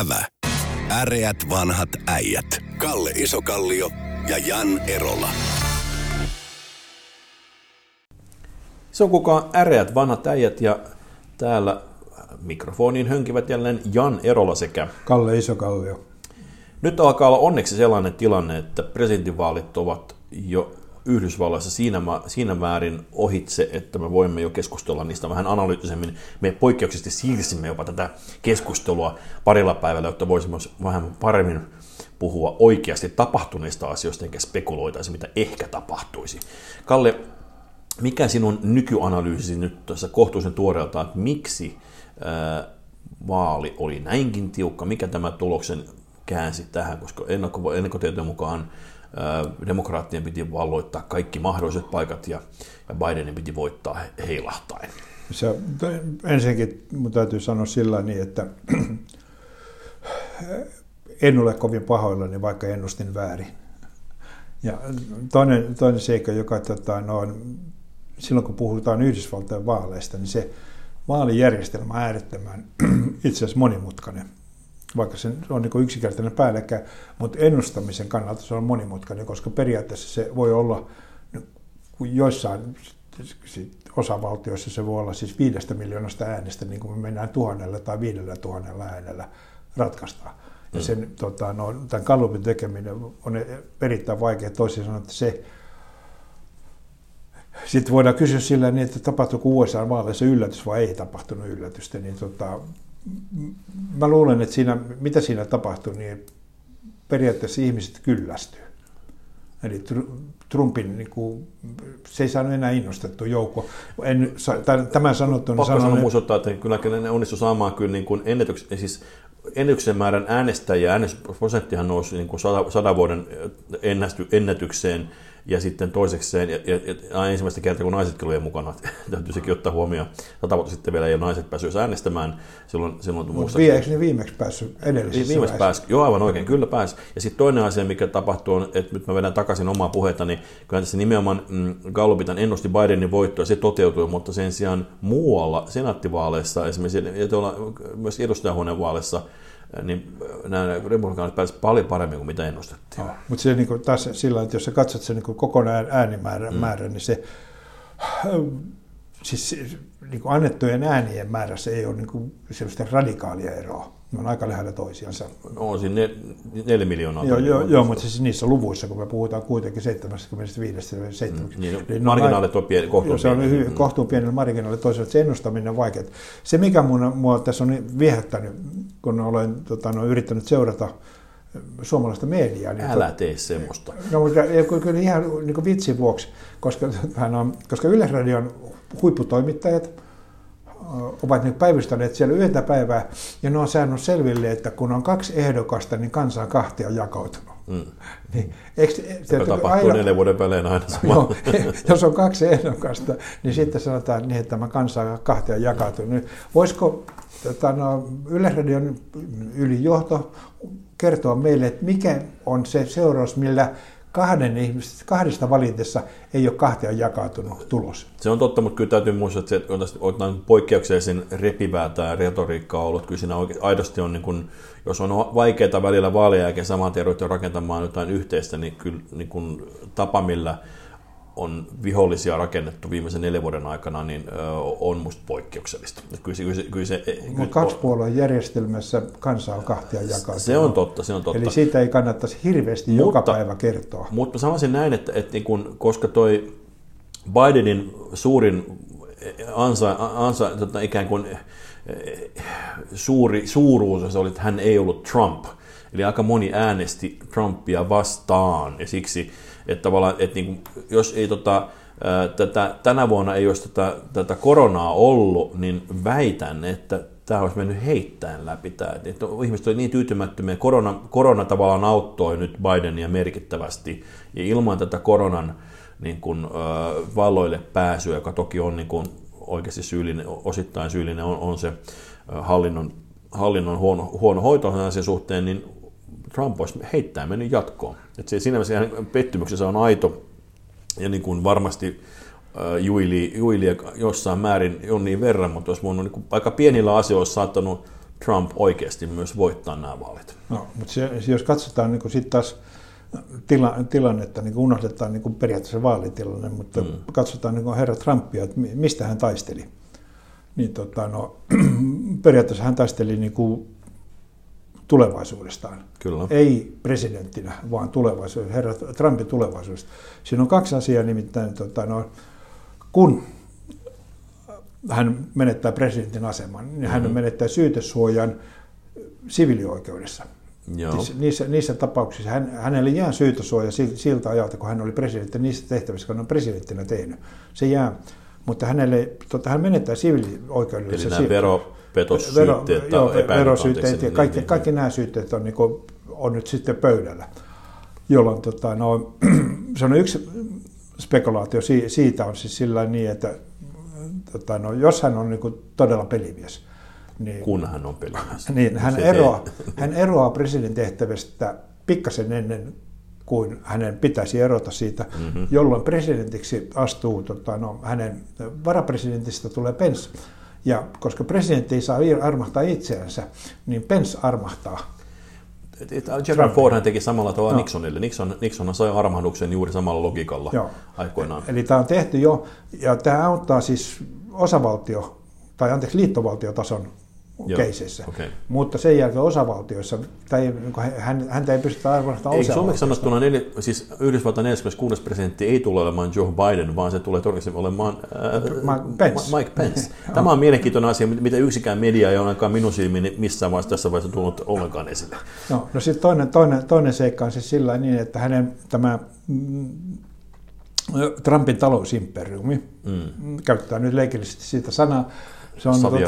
Ävä. Äreät vanhat äijät. Kalle Isokallio ja Jan Erola. Se on kukaan äreät vanhat äijät ja täällä mikrofoniin hönkivät jälleen Jan Erola sekä Kalle Isokallio. Nyt alkaa olla onneksi sellainen tilanne, että presidentinvaalit ovat jo Yhdysvalloissa siinä, siinä määrin ohitse, että me voimme jo keskustella niistä vähän analyyttisemmin. Me poikkeuksellisesti siirsimme jopa tätä keskustelua parilla päivällä, jotta voisimme vähän paremmin puhua oikeasti tapahtuneista asioista, enkä spekuloitaisi, mitä ehkä tapahtuisi. Kalle, mikä sinun nykyanalyysi nyt tässä kohtuullisen tuoreelta, että miksi vaali oli näinkin tiukka, mikä tämä tuloksen käänsi tähän, koska ennakkotietojen mukaan demokraattien piti valloittaa kaikki mahdolliset paikat ja, ja Bidenin piti voittaa heilahtain. Se, ensinnäkin mun täytyy sanoa sillä niin, että en ole kovin pahoillani, vaikka ennustin väärin. Ja toinen, toinen seikka, joka tota, no, silloin kun puhutaan Yhdysvaltain vaaleista, niin se vaalijärjestelmä on äärettömän itse asiassa monimutkainen vaikka se on niin yksinkertainen päällekkäin, mutta ennustamisen kannalta se on monimutkainen, koska periaatteessa se voi olla joissain osavaltioissa se voi olla siis viidestä miljoonasta äänestä, niin kuin me mennään tuhannella tai viidellä tuhannella äänellä ratkaistaan. Ja mm. sen, tota, no, tämän kallupin tekeminen on erittäin vaikea. Toisin sanoen, että se, sitten voidaan kysyä sillä niin, että tapahtuuko USA-vaaleissa yllätys vai ei tapahtunut yllätystä, niin tota, mä luulen, että siinä, mitä siinä tapahtui, niin periaatteessa ihmiset kyllästyy. Eli Trumpin, niin kuin, se ei saanut enää innostettu joukko. En, tämän sanottu... Pakko sanoa muistuttaa, että kyllä ne onnistu saamaan kyllä niin kuin ennätyks, siis ennätyksen määrän äänestäjiä, äänestysprosenttihan nousi niin kuin sadan vuoden ennätykseen ja sitten toisekseen, ja, ja, ja ensimmäistä kertaa kun naisetkin olivat mukana, täytyy sekin ottaa huomioon, sata vuotta sitten vielä ei ole naiset päässyt äänestämään. Silloin, silloin Mutta eikö ne viimeksi päässyt edellisessä Viimeksi pääsi, joo aivan oikein, kyllä pääsi. Ja sitten toinen asia, mikä tapahtuu, on, että nyt mä vedän takaisin omaa puhetta, niin kyllä tässä nimenomaan mm, Gallupitan ennusti Bidenin voittoa, se toteutui, mutta sen sijaan muualla senaattivaaleissa, esimerkiksi ja tuolla, myös edustajahuoneen vaaleissa, niin nämä republikaanit pääsivät paljon paremmin kuin mitä ennustettiin. No, mutta se niin kuin taas sillä että jos sä katsot sen niin kokonaan äänimäärän, mm. määrän, niin se siis niin kuin annettujen äänien määrässä ei ole niin kuin radikaalia eroa. Ne on aika lähellä toisiansa. No, on siinä neljä miljoonaa. Joo, joo, joo mutta siis niissä luvuissa, kun me puhutaan kuitenkin 75 70 mm, niin, niin marginaalit on pieni, kohtuun Se on hyvin, mm. kohtuun pienellä marginaalilla, toisaalta se ennustaminen on vaikeaa. Se, mikä mun, mua tässä on viehättänyt, kun olen tota, no, yrittänyt seurata suomalaista mediaa. Niin Älä tee semmoista. No, mutta kyllä ihan niin vitsin vuoksi, koska, koska Yleisradion huipputoimittajat – ovat nyt päivystäneet siellä yhtä päivää, ja ne on saanut selville, että kun on kaksi ehdokasta, niin kansa on kahtia jakautunut. Mm. Niin, eikö, se tapahtuu aina, neljän vuoden välein aina sama. Joo, jos on kaksi ehdokasta, niin sitten sanotaan niin, että tämä kansa on kahtia jakautunut. Niin voisiko tota, no, Yleisradion ylijohto kertoa meille, että mikä on se seuraus, millä kahden ihmistä, kahdesta valitessa ei ole kahtia jakautunut tulos. Se on totta, mutta kyllä täytyy muistaa, että se on poikkeuksellisen repivää tämä retoriikka ollut. Kyllä siinä aidosti on, niin kun, jos on vaikeaa välillä vaalien jälkeen saman tien rakentamaan jotain yhteistä, niin kyllä niin kun, tapa, millä on vihollisia rakennettu viimeisen neljän vuoden aikana, niin on musta poikkeuksellista. Kyllä se, kyllä se, kyllä se, kyllä kaksi puolueen järjestelmässä kansa on kahtia jakaa. Se on totta, se on totta. Eli siitä ei kannattaisi hirveästi mutta, joka päivä kertoa. Mutta sanoisin näin, että, että niin kun, koska toi Bidenin suurin ansa, ansa tota ikään kuin suuri, suuruus se oli, että hän ei ollut Trump. Eli aika moni äänesti Trumpia vastaan ja siksi että tavallaan, että niin kuin, jos ei tota, tätä, tänä vuonna ei olisi tätä, tätä koronaa ollut, niin väitän, että tämä olisi mennyt heittäen läpi tämä. Että ihmiset olivat niin tyytymättömiä. Korona, korona tavallaan auttoi nyt Bidenia merkittävästi. Ja ilman tätä koronan niin kuin, valloille pääsyä, joka toki on niin kuin, oikeasti syyllinen, osittain syyllinen, on, on se hallinnon, hallinnon huono, huono hoito sen suhteen, niin Trump olisi heittäen mennyt jatkoon. Et se, siinä mielessä pettymyksessä on aito ja niin kuin varmasti äh, juili, juili jossain määrin on niin verran, mutta olisi voinut niin kuin, aika pienillä asioilla saattanut Trump oikeasti myös voittaa nämä vaalit. No, mutta se, jos katsotaan niin sitten taas tila, tilannetta, niin unohdetaan niin kuin periaatteessa vaalitilanne, mutta mm. katsotaan niin kuin herra Trumpia, että mistä hän taisteli. Niin tota, no, periaatteessa hän taisteli niin kuin tulevaisuudestaan. Kyllä. Ei presidenttinä, vaan tulevaisuudesta, herra Trumpin tulevaisuudesta. Siinä on kaksi asiaa nimittäin, tota, no, kun hän menettää presidentin aseman, niin mm-hmm. hän menettää syytesuojan sivilioikeudessa. Joo. Siis niissä, niissä tapauksissa hän, hänelle jää syytesuoja siltä ajalta, kun hän oli presidentti, niistä tehtävistä, kun hän on presidenttinä tehnyt. Se jää, mutta hänelle, tota, hän menettää sivilioikeudessa. Eli nämä vero, joo, verosyytteet ja kaikki, niin, kaikki niin. nämä syytteet on, niin kuin, on nyt sitten pöydällä. Jolloin tota, no, se on yksi spekulaatio siitä on siis sillä niin, että tota, no, jos hän on niin kuin todella pelimies, niin, kun hän on pelimies. Niin, hän, eroaa, hän eroaa presidentin tehtävästä pikkasen ennen kuin hänen pitäisi erota siitä, mm-hmm. jolloin presidentiksi astuu, tota, no, hänen varapresidentistä tulee Pence. Ja koska presidentti ei saa armahtaa itseänsä, niin Pence armahtaa. Gerald Fordhan teki samalla tavalla no. Nixonille. Nixon, Nixon sai armahduksen juuri samalla logiikalla Joo. aikoinaan. Eli tämä on tehty jo, ja tämä auttaa siis osavaltio, tai anteeksi liittovaltiotason keisissä. Okay. Mutta sen jälkeen osavaltioissa, tai hän, häntä ei pystytä arvostamaan Ei suomeksi sanottuna, nel, siis Yhdysvaltain 46 presidentti ei tule olemaan Joe Biden, vaan se tulee todennäköisesti olemaan äh, Mike Pence. Mike Pence. Tämä on mielenkiintoinen asia, mitä yksikään media ei ole ainakaan minun silmiin missään vaiheessa tässä vaiheessa tullut ollenkaan esille. No, no sitten toinen, toinen, toinen seikka on siis sillä niin, että hänen tämä mm, Trumpin talousimperiumi, mm. käyttää nyt leikillisesti siitä sanaa, se on, tota,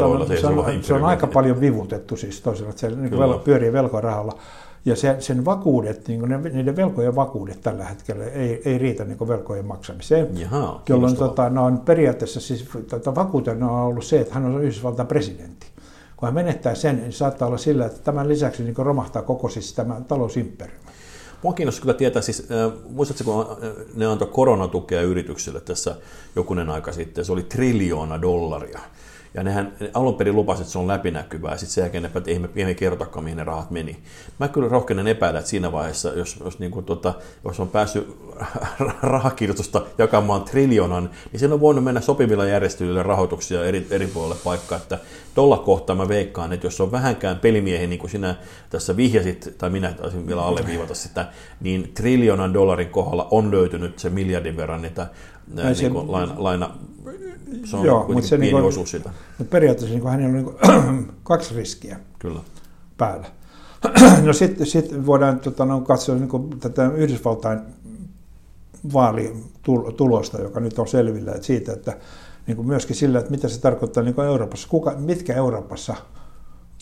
se on, se on aika paljon vivutettu siis toisella, että se niin vel, pyörii velkorahalla. Ja se, sen vakuudet, niin ne, niiden velkojen vakuudet tällä hetkellä ei, ei riitä niin velkojen maksamiseen. Jaha, jolloin tota, no on periaatteessa siis, tota, vakuutena on ollut se, että hän on Yhdysvaltain presidentti. Kun hän menettää sen, niin saattaa olla sillä, että tämän lisäksi niin romahtaa koko siis tämä talousimperiumi. Mua kiinnostaa kyllä tietää, siis, äh, muistatko, kun ne antoi koronatukea yrityksille tässä jokunen aika sitten, se oli triljoona dollaria. Ja nehän alun perin lupasivat, että se on läpinäkyvää, ja sitten sen jälkeen ne että ei me, ei me kertokaan, mihin ne rahat meni. Mä kyllä rohkenen epäillä, että siinä vaiheessa, jos, jos, niin kuin, tota, jos on päässyt rahakirjoitusta jakamaan triljoonan, niin siinä on voinut mennä sopivilla järjestelyillä rahoituksia eri, eri puolille paikkaa. Että tuolla kohtaa mä veikkaan, että jos on vähänkään pelimiehi, niin kuin sinä tässä vihjasit, tai minä taisin vielä alleviivata sitä, niin triljoonan dollarin kohdalla on löytynyt se miljardin verran niitä niin se, kuin laina, laina se on Joo, mutta se pieni niin osuus sitä. Mutta periaatteessa niin hänellä on niin kaksi riskiä Kyllä. päällä. no sitten sit voidaan tota, no, katsoa niin tätä Yhdysvaltain vaalitulosta, joka nyt on selvillä, että siitä, että niin kuin myöskin sillä, että mitä se tarkoittaa niin kuin Euroopassa, kuka, mitkä Euroopassa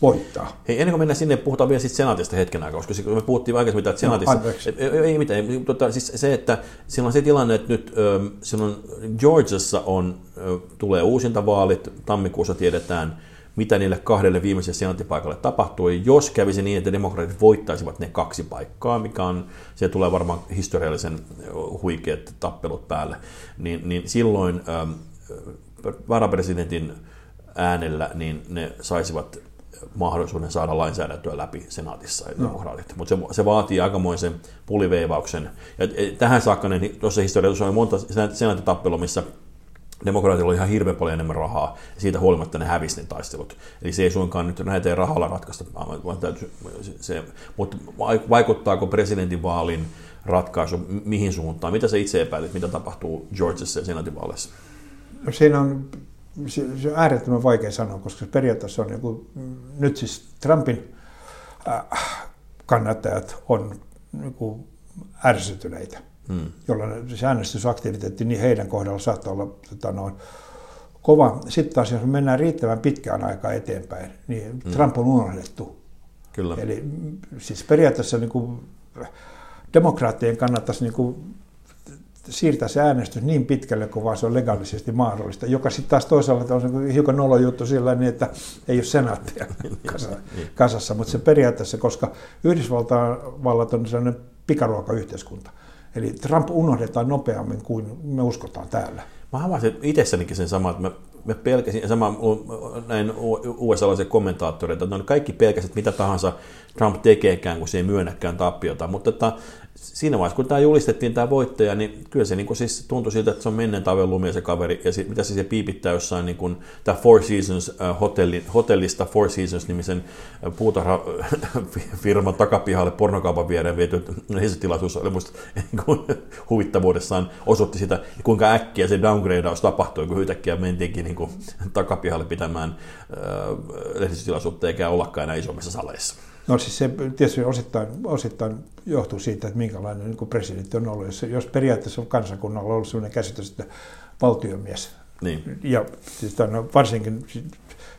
voittaa. Hei, ennen kuin mennään sinne, puhutaan vielä siitä senaatista hetken aikaa, koska me puhuttiin aikaisemmin, että senaatissa... No, ei, ei mitään, tota, siis se, että siinä on se tilanne, että nyt silloin Georgiassa on, tulee uusintavaalit, tammikuussa tiedetään, mitä niille kahdelle viimeiselle senaattipaikalle tapahtui. Jos kävisi niin, että demokraatit voittaisivat ne kaksi paikkaa, mikä on, se tulee varmaan historiallisen huikeat tappelut päälle, niin, niin silloin ähm, varapresidentin äänellä niin ne saisivat mahdollisuuden saada lainsäädäntöä läpi senaatissa no. demokraatit. Mutta se, se vaatii aikamoisen puliveivauksen. Ja tähän saakka niin tuossa historiassa oli monta senaatitappelua, missä demokraatilla oli ihan hirveän paljon enemmän rahaa, ja siitä huolimatta ne hävisi ne taistelut. Eli se ei suinkaan nyt näitä ei rahalla ratkaista, vaan täytyy, se, mutta vaikuttaako presidentinvaalin ratkaisu mihin suuntaan? Mitä se itse epäilit, mitä tapahtuu Georgiassa ja senaatinvaaleissa? No siinä on se, se on äärettömän vaikea sanoa, koska periaatteessa on joku, nyt siis Trumpin äh, kannattajat on joku ärsytyneitä, hmm. jolloin se äänestysaktiviteetti niin heidän kohdalla saattaa olla tota, noin, kova. Sitten taas, jos mennään riittävän pitkään aikaa eteenpäin, niin hmm. Trump on unohdettu. Kyllä. Eli siis periaatteessa niin kuin, demokraattien kannattaisi niin kuin, siirtää se äänestys niin pitkälle kuin vaan se on legaalisesti mahdollista, joka sitten taas toisaalta on hiukan nolo juttu sillä niin, että ei ole senaattia kasassa, mutta se periaatteessa, koska Yhdysvallat on sellainen pikaruokayhteiskunta, eli Trump unohdetaan nopeammin kuin me uskotaan täällä. Mä havasin itsessänikin sen saman, että mä me pelkäsin, ja sama näin USA-laisia kommentaattoreita, että ne kaikki pelkäsit mitä tahansa Trump tekeekään, kun se ei myönnäkään tappiota, mutta että siinä vaiheessa, kun tämä julistettiin tämä voittaja, niin kyllä se niin kuin siis tuntui siltä, että se on menneen talven lumia se kaveri, ja sit, mitä se, se piipittää jossain niin kuin, tämä Four Seasons uh, hotelli, hotellista Four Seasons-nimisen uh, puutarhafirman takapihalle pornokaupan viereen viety lehdistötilaisuus oli musta niin huvittavuudessaan osoitti sitä, kuinka äkkiä se downgradeaus tapahtui, kun yhtäkkiä mentiinkin niin kuin, takapihalle pitämään uh, lehdistötilaisuutta eikä ollakaan enää isommissa saleissa. No siis se tietysti osittain, osittain johtuu siitä, että minkälainen niin presidentti on ollut. Jos, jos periaatteessa on kansakunnalla ollut sellainen käsitys, että valtiomies, niin. ja siis, no, varsinkin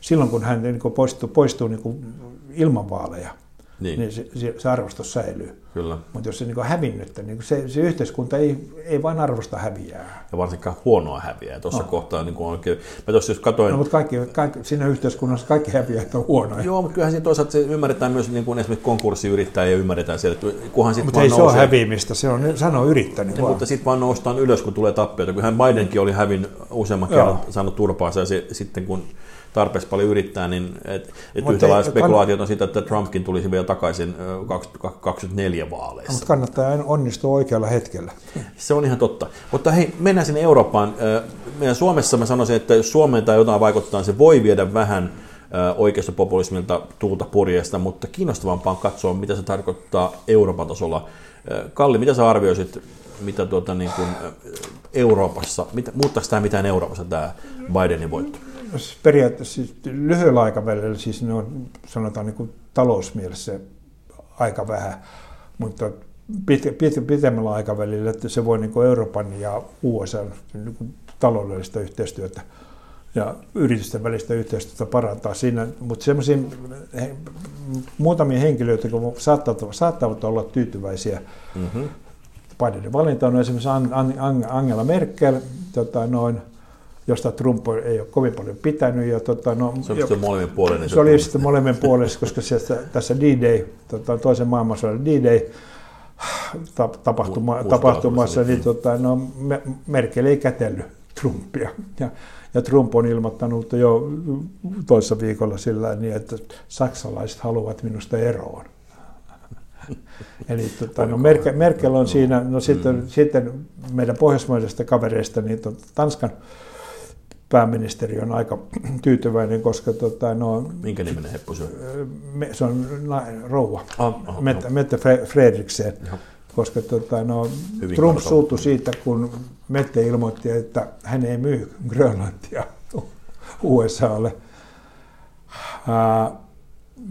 silloin, kun hän niin poistuu, poistuu niin ilman vaaleja, niin, niin se, se arvostus säilyy. Kyllä. Mutta jos se niin hävinnyt, niin se, se yhteiskunta ei, ei vain arvosta häviää. Ja varsinkaan huonoa häviää. Tuossa no. kohtaa niin kuin oikein... Mä tuossa jos katoin... No, mutta kaikki, kaikki, siinä yhteiskunnassa kaikki häviää, että on huonoja. Joo, mutta kyllähän siinä toisaalta se ymmärretään myös niin kuin esimerkiksi konkurssiyrittäjä ja ymmärretään siellä, että kunhan sitten Mutta ei nousee... se ole häviämistä, se on, sano yrittänyt vaan. Mutta sitten vaan noustaan ylös, kun tulee tappioita. Kyllähän Bidenkin oli hävin useamman kerran saanut turpaansa ja se, sitten kun tarpeeksi paljon yrittää, niin et, et yhtä lailla spekulaatiot on siitä, että Trumpkin tulisi vielä takaisin 2024 vaaleissa. Mutta kannattaa onnistua oikealla hetkellä. Se on ihan totta. Mutta hei, mennään sinne Eurooppaan. Meidän Suomessa mä sanoisin, että jos Suomeen tai jotain vaikuttaa, se voi viedä vähän oikeistopopulismilta tuulta purjeesta, mutta kiinnostavampaa on katsoa, mitä se tarkoittaa Euroopan tasolla. Kalli, mitä sä arvioisit, mitä tuota, niin kuin Euroopassa, mitä, muuttaako tämä mitään Euroopassa tämä Bidenin voitto? Periaatteessa siis lyhyellä aikavälillä, siis ne on sanotaan niin kuin talousmielessä aika vähän, mutta pit, pit, pitemmällä aikavälillä, että se voi niin kuin Euroopan ja USA niin kuin taloudellista yhteistyötä ja yritysten välistä yhteistyötä parantaa siinä, mutta semmoisia he, muutamia henkilöitä, jotka saattavat, saattavat olla tyytyväisiä. Mm-hmm. Bidenin valinta on esimerkiksi Angela Merkel, tota, noin, josta Trump ei ole kovin paljon pitänyt. Ja, tota, no, se oli sitten molemmin puolin. Se, se oli sitten molemmin puolin, koska se, tässä D-Day, tota, toisen maailmansodan D-Day, tapahtuma, tapahtumassa, niin tota, no, Merkel ei kätellyt Trumpia. Ja, ja Trump on ilmoittanut jo toissa viikolla sillä niin, että saksalaiset haluavat minusta eroon. Eli tota, no Merkel, Merkel on siinä, no sitten, mm. sitten meidän pohjoismaisesta kavereista, niin tota, Tanskan pääministeri on aika tyytyväinen, koska tota, no, Minkä nimenen heppu se on? Me, se on na, rouva, ah, ah, Mette, no. Mette Fredriksen, koska tota, no, Trump suuttui siitä, kun Mette ilmoitti, että hän ei myy Grönlantia USAlle. Uh,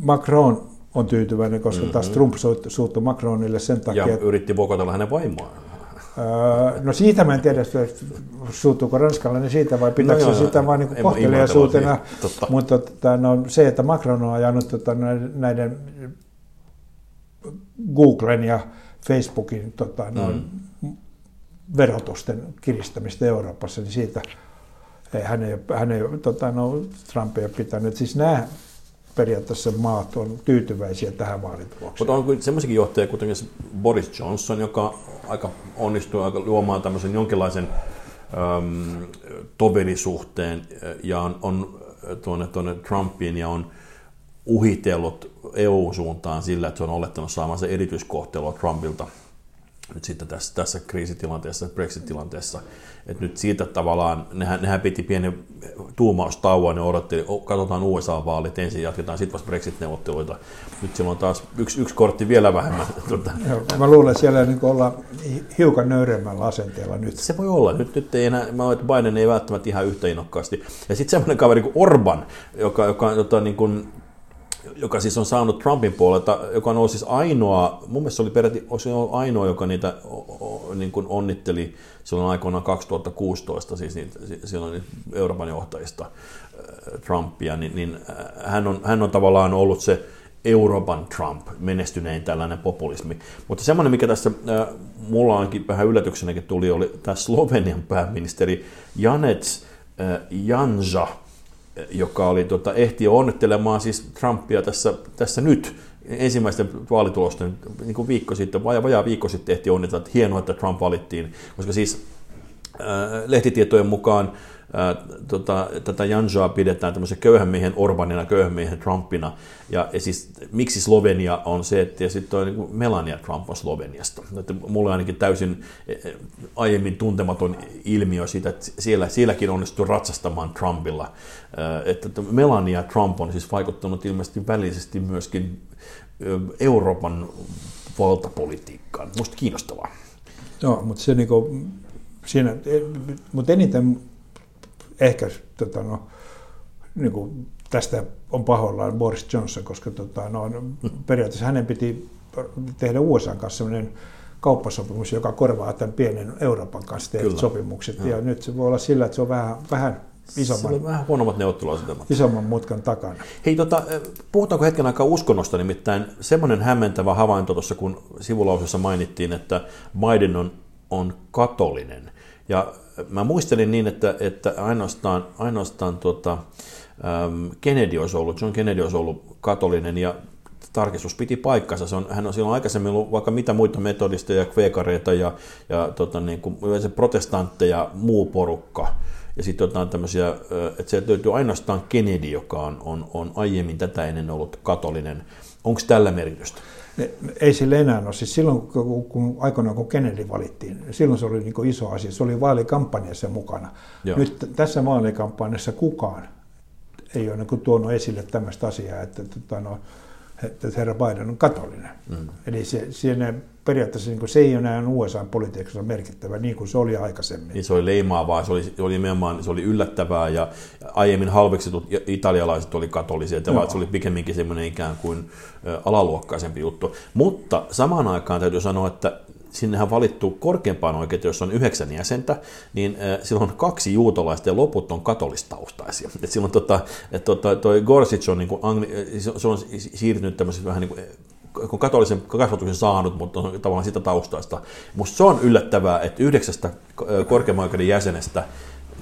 Macron on tyytyväinen, koska mm-hmm. taas Trump suuttui Macronille sen takia. Ja yritti vokotella hänen vaimoaan. Öö, no siitä mä en tiedä, suuttuuko ranskalainen siitä vai pitääkö no se sitä vain niin kohteliaisuutena. Mutta tota, no, se, että Macron on ajanut tota, näiden Googlen ja Facebookin tota, no, mm. verotusten kiristämistä Euroopassa, niin siitä hän ei, hän ei tota, no, Trump ei ole pitänyt. Siis nämä periaatteessa maat on tyytyväisiä tähän vaalitulokseen. Mutta on semmoisikin johtaja, kuten Boris Johnson, joka aika onnistui aika luomaan tämmöisen jonkinlaisen äm, toverisuhteen ja on, on tuonne, tuonne Trumpiin ja on uhitellut EU-suuntaan sillä, että se on olettanut saamansa erityiskohtelua Trumpilta nyt sitten tässä, tässä kriisitilanteessa, Brexit-tilanteessa. Että nyt siitä tavallaan, nehän, nehän piti pienen tuumaustauon ja odotti, katsotaan USA-vaalit ensin, jatketaan sitten vasta Brexit-neuvotteluita. Nyt siellä on taas yksi, yksi kortti vielä vähemmän. Tuota. Joo, mä luulen, että siellä niin ollaan hiukan nöyremmällä asenteella nyt. Se voi olla. Nyt, nyt ei enää, mä olen, että Biden ei välttämättä ihan yhtä innokkaasti. Ja sitten semmoinen kaveri kuin Orban, joka, joka, joka niin kuin, joka siis on saanut Trumpin puolelta, joka on ollut siis ainoa, mun mielestä se oli peräti se oli ainoa, joka niitä niin kuin onnitteli silloin aikoinaan 2016, siis niitä, silloin niitä Euroopan johtajista äh, Trumpia, niin, niin äh, hän, on, hän on tavallaan ollut se Euroopan Trump, menestynein tällainen populismi. Mutta semmoinen, mikä tässä äh, mulla onkin vähän yllätyksenäkin tuli, oli tämä Slovenian pääministeri Janets äh, Janja, joka oli, tota, ehti onnittelemaan siis Trumpia tässä, tässä nyt ensimmäisten vaalitulosten niin kuin viikko sitten, vajaa, vajaa viikko sitten ehti onnitella, että hienoa, että Trump valittiin, koska siis lehtitietojen mukaan ää, tota, tätä Janjaa pidetään tämmöisen köyhän miehen Orbanina, köyhän miehen Trumpina. Ja, ja siis, miksi Slovenia on se, että ja sitten on niin Melania Trump on Sloveniasta. Että mulla on ainakin täysin e, aiemmin tuntematon ilmiö siitä, että siellä, sielläkin onnistui ratsastamaan Trumpilla. Että Melania Trump on siis vaikuttanut ilmeisesti välisesti myöskin Euroopan valtapolitiikkaan. Musta kiinnostavaa. Joo, mutta se niinku, siinä, mutta eniten ehkä tota, no, niinku, tästä on pahoillaan Boris Johnson, koska tota, no, periaatteessa hänen piti tehdä USA kanssa sellainen kauppasopimus, joka korvaa tämän pienen Euroopan kanssa tehdyt sopimukset. Ja. ja nyt se voi olla sillä, että se on vähän, vähän isomman, on vähän huonommat neuvotteluasetelmat. Isomman mutkan takana. Hei, tota, puhutaanko hetken aikaa uskonnosta, nimittäin semmoinen hämmentävä havainto tuossa, kun sivulausessa mainittiin, että Biden on, on katolinen. Ja mä muistelin niin, että, että ainoastaan, ainoastaan tuota, Kennedy olisi ollut, John Kennedy olisi ollut katolinen ja tarkistus piti paikkansa. Se on, hän on silloin aikaisemmin ollut vaikka mitä muita metodisteja, kvekareita ja, ja tota, niin kuin, protestantteja, muu porukka. Ja sitten otetaan tämmöisiä, että sieltä löytyy ainoastaan Kennedy, joka on, on, on aiemmin tätä ennen ollut katolinen. Onko tällä merkitystä? Ei sille enää ole. Siis silloin, kun, kun aikoinaan kun Kennedy valittiin, silloin se oli niin iso asia. Se oli vaalikampanjassa mukana. Joo. Nyt tässä vaalikampanjassa kukaan ei ole niin tuonut esille tämmöistä asiaa, että, että, tota no, että herra Biden on katolinen. Mm. Eli se, siinä periaatteessa niin se ei ole enää USA-politiikassa merkittävä niin kuin se oli aikaisemmin. Niin se oli leimaavaa, se oli, se oli nimenomaan se oli yllättävää ja aiemmin halveksitut italialaiset oli katolisia, että se oli pikemminkin semmoinen ikään kuin alaluokkaisempi juttu. Mutta samaan aikaan täytyy sanoa, että sinnehän valittu korkeampaan oikeuteen, jos on yhdeksän jäsentä, niin silloin on kaksi juutalaista ja loput on katolistaustaisia. Et silloin tota, et tota, toi Gorsuch on, niin kuin, se on siirtynyt tämmöisessä vähän niin kuin kun katolisen kasvatuksen saanut, mutta on tavallaan sitä taustaista. Musta se on yllättävää, että yhdeksästä korkeamman oikeuden jäsenestä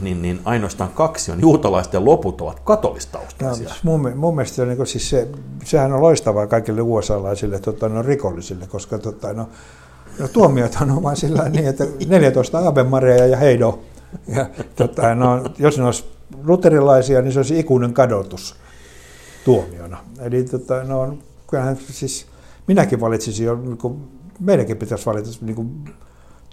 niin, niin ainoastaan kaksi on juutalaista loput ovat katolistaustaisia. No, mun, mun mielestä on, niin siis se, sehän on loistavaa kaikille USA-laisille tota, no, rikollisille, koska tota, no, no, tuomiot on vain sillä niin, että 14 Ave Maria ja heido. Ja, tota, no, jos ne olisi luterilaisia, niin se olisi ikuinen kadotus tuomiona. Eli tota, no, kyllähän siis minäkin valitsisin jo, niin kuin, meidänkin pitäisi valita niin kuin,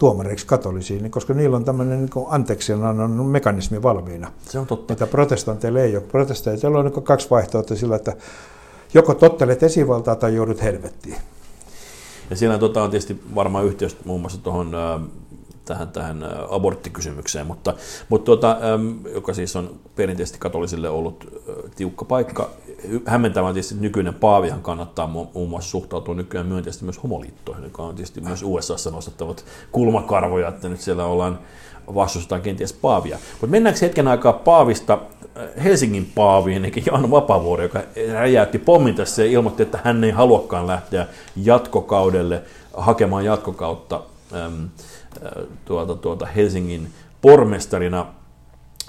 tuomareiksi katolisiin, niin koska niillä on tämmöinen niin anteeksi on mekanismi valmiina. Se on totta. Mitä protestanteilla ei ole. Protestanteilla on niin kaksi vaihtoehtoa sillä, että joko tottelet esivaltaa tai joudut helvettiin. Ja siellä tota, on tietysti varmaan yhteys muun muassa tuohon tähän, tähän aborttikysymykseen, mutta, mutta tuota, joka siis on perinteisesti katolisille ollut tiukka paikka. Hämmentävää tietysti nykyinen paavihan kannattaa muun muassa suhtautua nykyään myönteisesti myös homoliittoihin, joka on tietysti myös USAssa nostettavat kulmakarvoja, että nyt siellä ollaan vastustetaan kenties Paavia. Mutta mennäänkö hetken aikaa Paavista Helsingin Paaviin, eli Jan Vapavuori, joka räjäytti pommin tässä ja ilmoitti, että hän ei haluakaan lähteä jatkokaudelle hakemaan jatkokautta äm, tuota, tuota Helsingin pormestarina.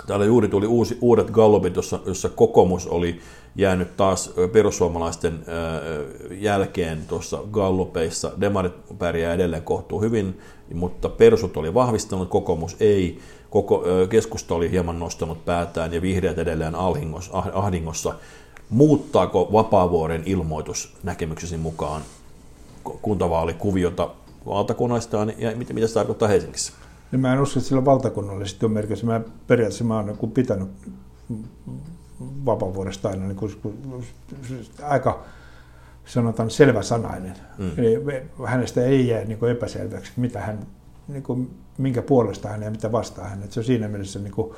Täällä juuri tuli uusi, uudet gallupit, jossa, jossa kokoomus oli jäänyt taas perussuomalaisten jälkeen tuossa gallupeissa. Demarit pärjää edelleen kohtuu hyvin, mutta persut oli vahvistanut, kokoomus ei. Koko, keskusta oli hieman nostanut päätään ja vihreät edelleen ahdingossa. Muuttaako Vapaavuoren ilmoitus näkemyksesi mukaan kuntavaalikuviota valtakunnallistaan ja mitä, mitä se tarkoittaa Helsingissä? No mä en usko, että sillä valtakunnallisesti on merkitys. Mä periaatteessa mä olen niin pitänyt vapaavuodesta aina niin kuin, aika sanotaan selväsanainen. Mm. Eli hänestä ei jää niin kuin epäselväksi, mitä hän, niin kuin, minkä puolesta hän ja mitä vastaa hän. se on siinä mielessä niin kuin,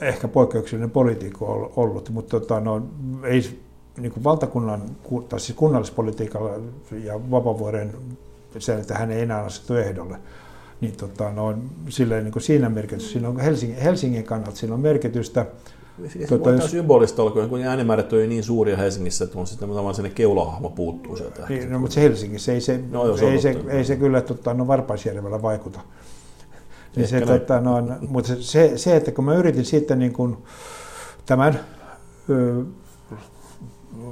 ehkä poikkeuksellinen poliitikko ollut, mutta tota, no, ei niin kuin valtakunnan, tai siis kunnallispolitiikalla ja vapaavuoden se, että hän ei enää asettu ehdolle. Niin tota, no, silleen, niin kuin siinä merkitys, siinä on Helsingin, Helsingin kannalta siinä on merkitystä. Tuota, jos... symbolista olla, kun äänimäärät on niin suuria Helsingissä, että on sitten tavallaan sinne keulahahmo puuttuu sieltä. Niin, no, mutta se Helsingissä ei se, no, ei, se, ei se kyllä tota, no, Varpaisjärvellä vaikuta. Niin se, tota, no, mutta se, se, että kun mä yritin sitten niin kuin, tämän ö,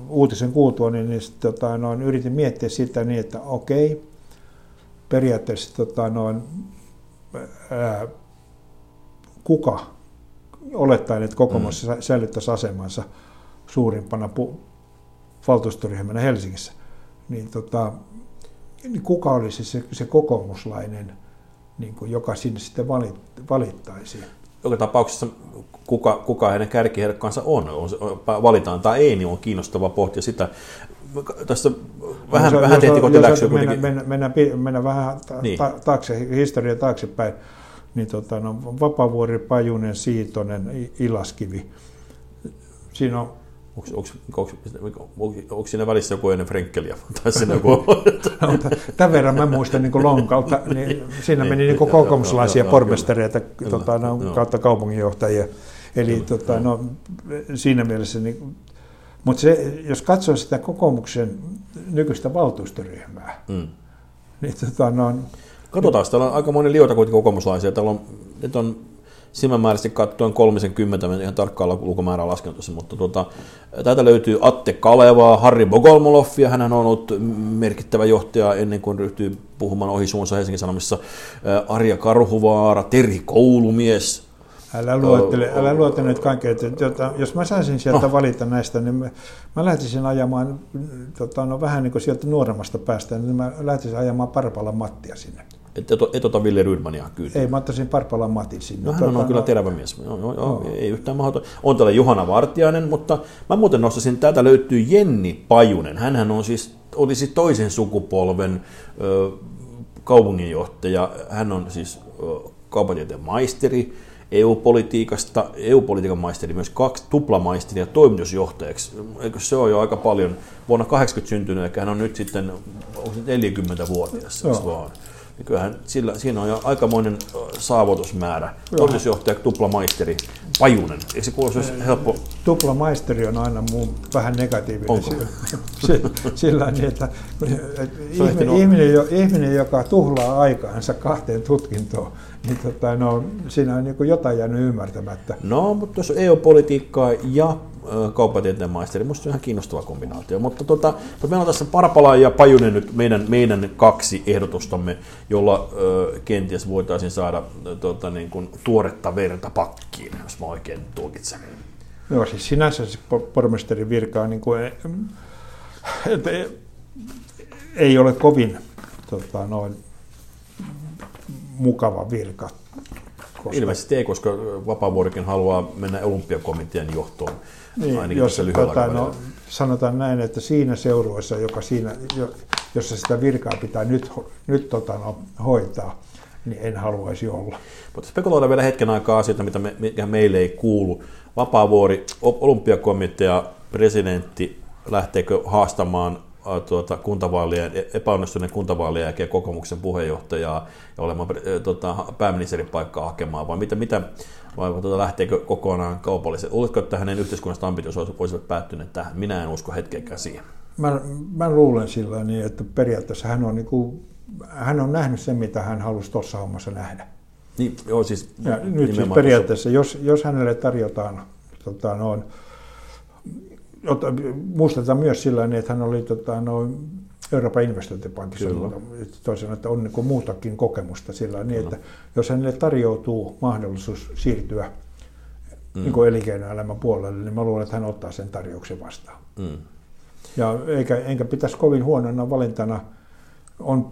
uutisen kuultua, niin, niin tota, no, yritin miettiä sitä niin, että okei, periaatteessa tota, noin, ää, kuka olettaen, että kokoomus mm. säilyttäisi asemansa suurimpana pu- valtuustoryhmänä Helsingissä, niin, tota, niin kuka olisi se, se kokoomuslainen, niin kuin, joka sinne sitten valit, valittaisi? Joka tapauksessa kuka, kuka heidän kärkiherkkaansa on, on, valitaan tai ei, niin on kiinnostava pohtia sitä. Tässä vähän, no, vähän tehtiin kotiläksyä kuitenkin. Mennä, mennä, mennä, mennä vähän ta, niin. ta, taakse, historia taaksepäin, niin tota, no, Vapavuori, Pajunen, Siitonen, Ilaskivi. Siinä on Onko, siinä välissä joku ennen Frenkeliä? Tai siinä joku... no, tämän verran mä muistan niin lonkalta, niin siinä meni niin kokoomuslaisia pormestareita tota, no, kautta kaupunginjohtajia. Eli kyllä, tota, no, siinä mielessä, niin, mutta se, jos katsoo sitä kokoomuksen nykyistä valtuustoryhmää, mm. niin tota, no, Katsotaan, täällä on aika moni liota kuitenkin kokoomuslaisia. Täällä on, nyt on silmämääräisesti katsoen 30, en ihan tarkkaan lukumäärää laskenut tässä, mutta tuota, täältä löytyy Atte Kalevaa, Harri Bogolmoloffia, hän on ollut merkittävä johtaja ennen kuin ryhtyy puhumaan ohi suunsa Helsingin Sanomissa, Arja Karhuvaara, Terhi Koulumies, Älä luottele, älä luottele nyt kaikkea. Että, jos mä saisin sieltä no. valita näistä, niin mä, mä lähtisin ajamaan tota, no, vähän niin kuin sieltä nuoremmasta päästä, niin mä lähtisin ajamaan Parpalan Mattia sinne. Et, et, et ota Ville Rydmania kyllä. Ei, mä ottaisin Parpalan Matin sinne. No, hän on, on kyllä terävä mies. Joo, joo, joo, ei yhtään mahdoton. On täällä Johanna Vartiainen, mutta mä muuten nostaisin, täältä löytyy Jenni Pajunen. Hänhän on siis, oli siis toisen sukupolven ö, kaupunginjohtaja. Hän on siis kaupatieteen maisteri, EU-politiikasta, EU-politiikan maisteri, myös kaksi tuplamaisteria toimitusjohtajaksi. Eikö se ole jo aika paljon? Vuonna 80 syntynyt, eikä hän on nyt sitten, onko 40-vuotias vaan niin kyllähän sillä, siinä on jo aikamoinen saavutusmäärä. Toimitusjohtaja, tuplamaisteri, Pajunen. Eikö se kuulosti helppo? Tuplamaisteri on aina muun vähän negatiivinen. Onko? Se, sillä niin, että, että ihminen, ihminen, ihminen, joka tuhlaa aikaansa kahteen tutkintoon, niin tota, no, siinä on niin jotain jäänyt ymmärtämättä. No, mutta jos EU-politiikkaa ja kauppatieteen maisteri. Minusta se on ihan kiinnostava kombinaatio. Mutta, tota, mutta meillä on tässä Parpala ja Pajunen nyt meidän, meidän kaksi ehdotustamme, jolla ö, kenties voitaisiin saada tota, niin kuin, tuoretta verta pakkiin, jos mä oikein tulkitsen. Joo, siis sinänsä se pormestarin virka on niin kuin, ei, ei ole kovin tota, noin, mukava virka. Koska... Ilmeisesti ei, koska Vapaavuorikin haluaa mennä olympiakomitean johtoon niin, jos, tota, no, sanotaan näin, että siinä seurueessa, joka siinä, jossa sitä virkaa pitää nyt, nyt tota, no, hoitaa, niin en haluaisi olla. Mutta spekuloidaan vielä hetken aikaa asioita, mitä me, mikä meille ei kuulu. Vapaavuori, olympiakomitea, presidentti, lähteekö haastamaan tuota, kuntavaalien, e-, epäonnistuneen kuntavaalien jälkeen kokoomuksen puheenjohtajaa ja olemaan tuota, pääministerin paikkaa hakemaan, vai mitä, mitä vai tuota, lähteekö kokonaan kaupallisen? Luuletko, että hänen yhteiskunnasta ambitionsa olisivat päättyneet tähän? Minä en usko hetkeäkään siihen. Mä, mä luulen sillä niin, että periaatteessa hän on, niin kuin, hän on nähnyt sen, mitä hän halusi tuossa hommassa nähdä. Niin, joo, siis, ja nyt siis periaatteessa, jos, jos hänelle tarjotaan tota, noin, muistetaan myös sillä niin, että hän oli tota, noin, Euroopan investointipankissa toisena, että on niin muutakin kokemusta sillä niin, että jos hänelle tarjoutuu mahdollisuus siirtyä mm. niin elinkeinoelämän puolelle, niin mä luulen, että hän ottaa sen tarjouksen vastaan. Mm. Ja eikä, enkä pitäisi kovin huonona valintana. On,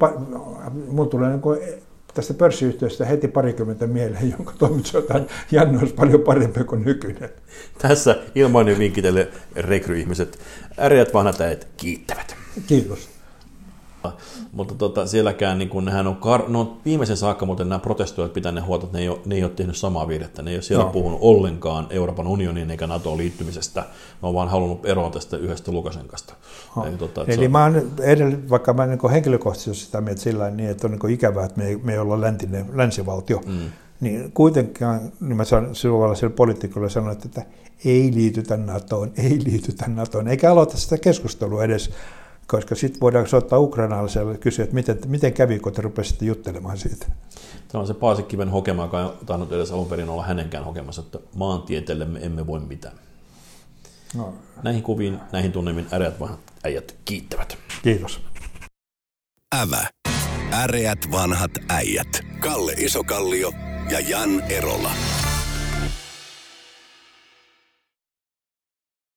mun tulee niin tästä pörssiyhtiöstä heti parikymmentä mieleen, jonka toimitusjohtajan Janne olisi paljon parempi kuin nykyinen. Tässä ilmainen vinkki teille rekryihmiset. Äreät vanhat äijät kiittävät. Kiitos. Mutta tota, sielläkään niin kun nehän on, kar- no, viimeisen saakka muuten nämä protestoijat pitää ne huolta, että ne ei, ole, ne ei ole tehnyt samaa virhettä. Ne ei ole siellä no. puhunut ollenkaan Euroopan unionin eikä NATOon liittymisestä. Ne on vaan halunnut eroa tästä yhdestä Lukasenkasta. No. Eli, tota, Eli on... mä oon edellä, vaikka mä niin henkilökohtaisesti sitä mieltä sillä niin, että on niin ikävää, että me ei, me ei olla läntinen, länsivaltio, mm. niin kuitenkin niin mä sanon, silloin sille poliitikolle sanoin, että ei liitytä NATOon, ei liitytä NATOon, eikä aloita sitä keskustelua edes koska sitten voidaan soittaa ukrainalaiselle ja kysyä, että miten, miten kävi, kun te rupesitte juttelemaan siitä. Tämä on se Paasikiven hokema, joka ei tainnut edes alun perin olla hänenkään hokemassa, että maantieteelle me emme voi mitään. No. Näihin kuviin, näihin tunnelmiin äreät vanhat äijät kiittävät. Kiitos. Ävä. Äreät vanhat äijät. Kalle Isokallio ja Jan Erola.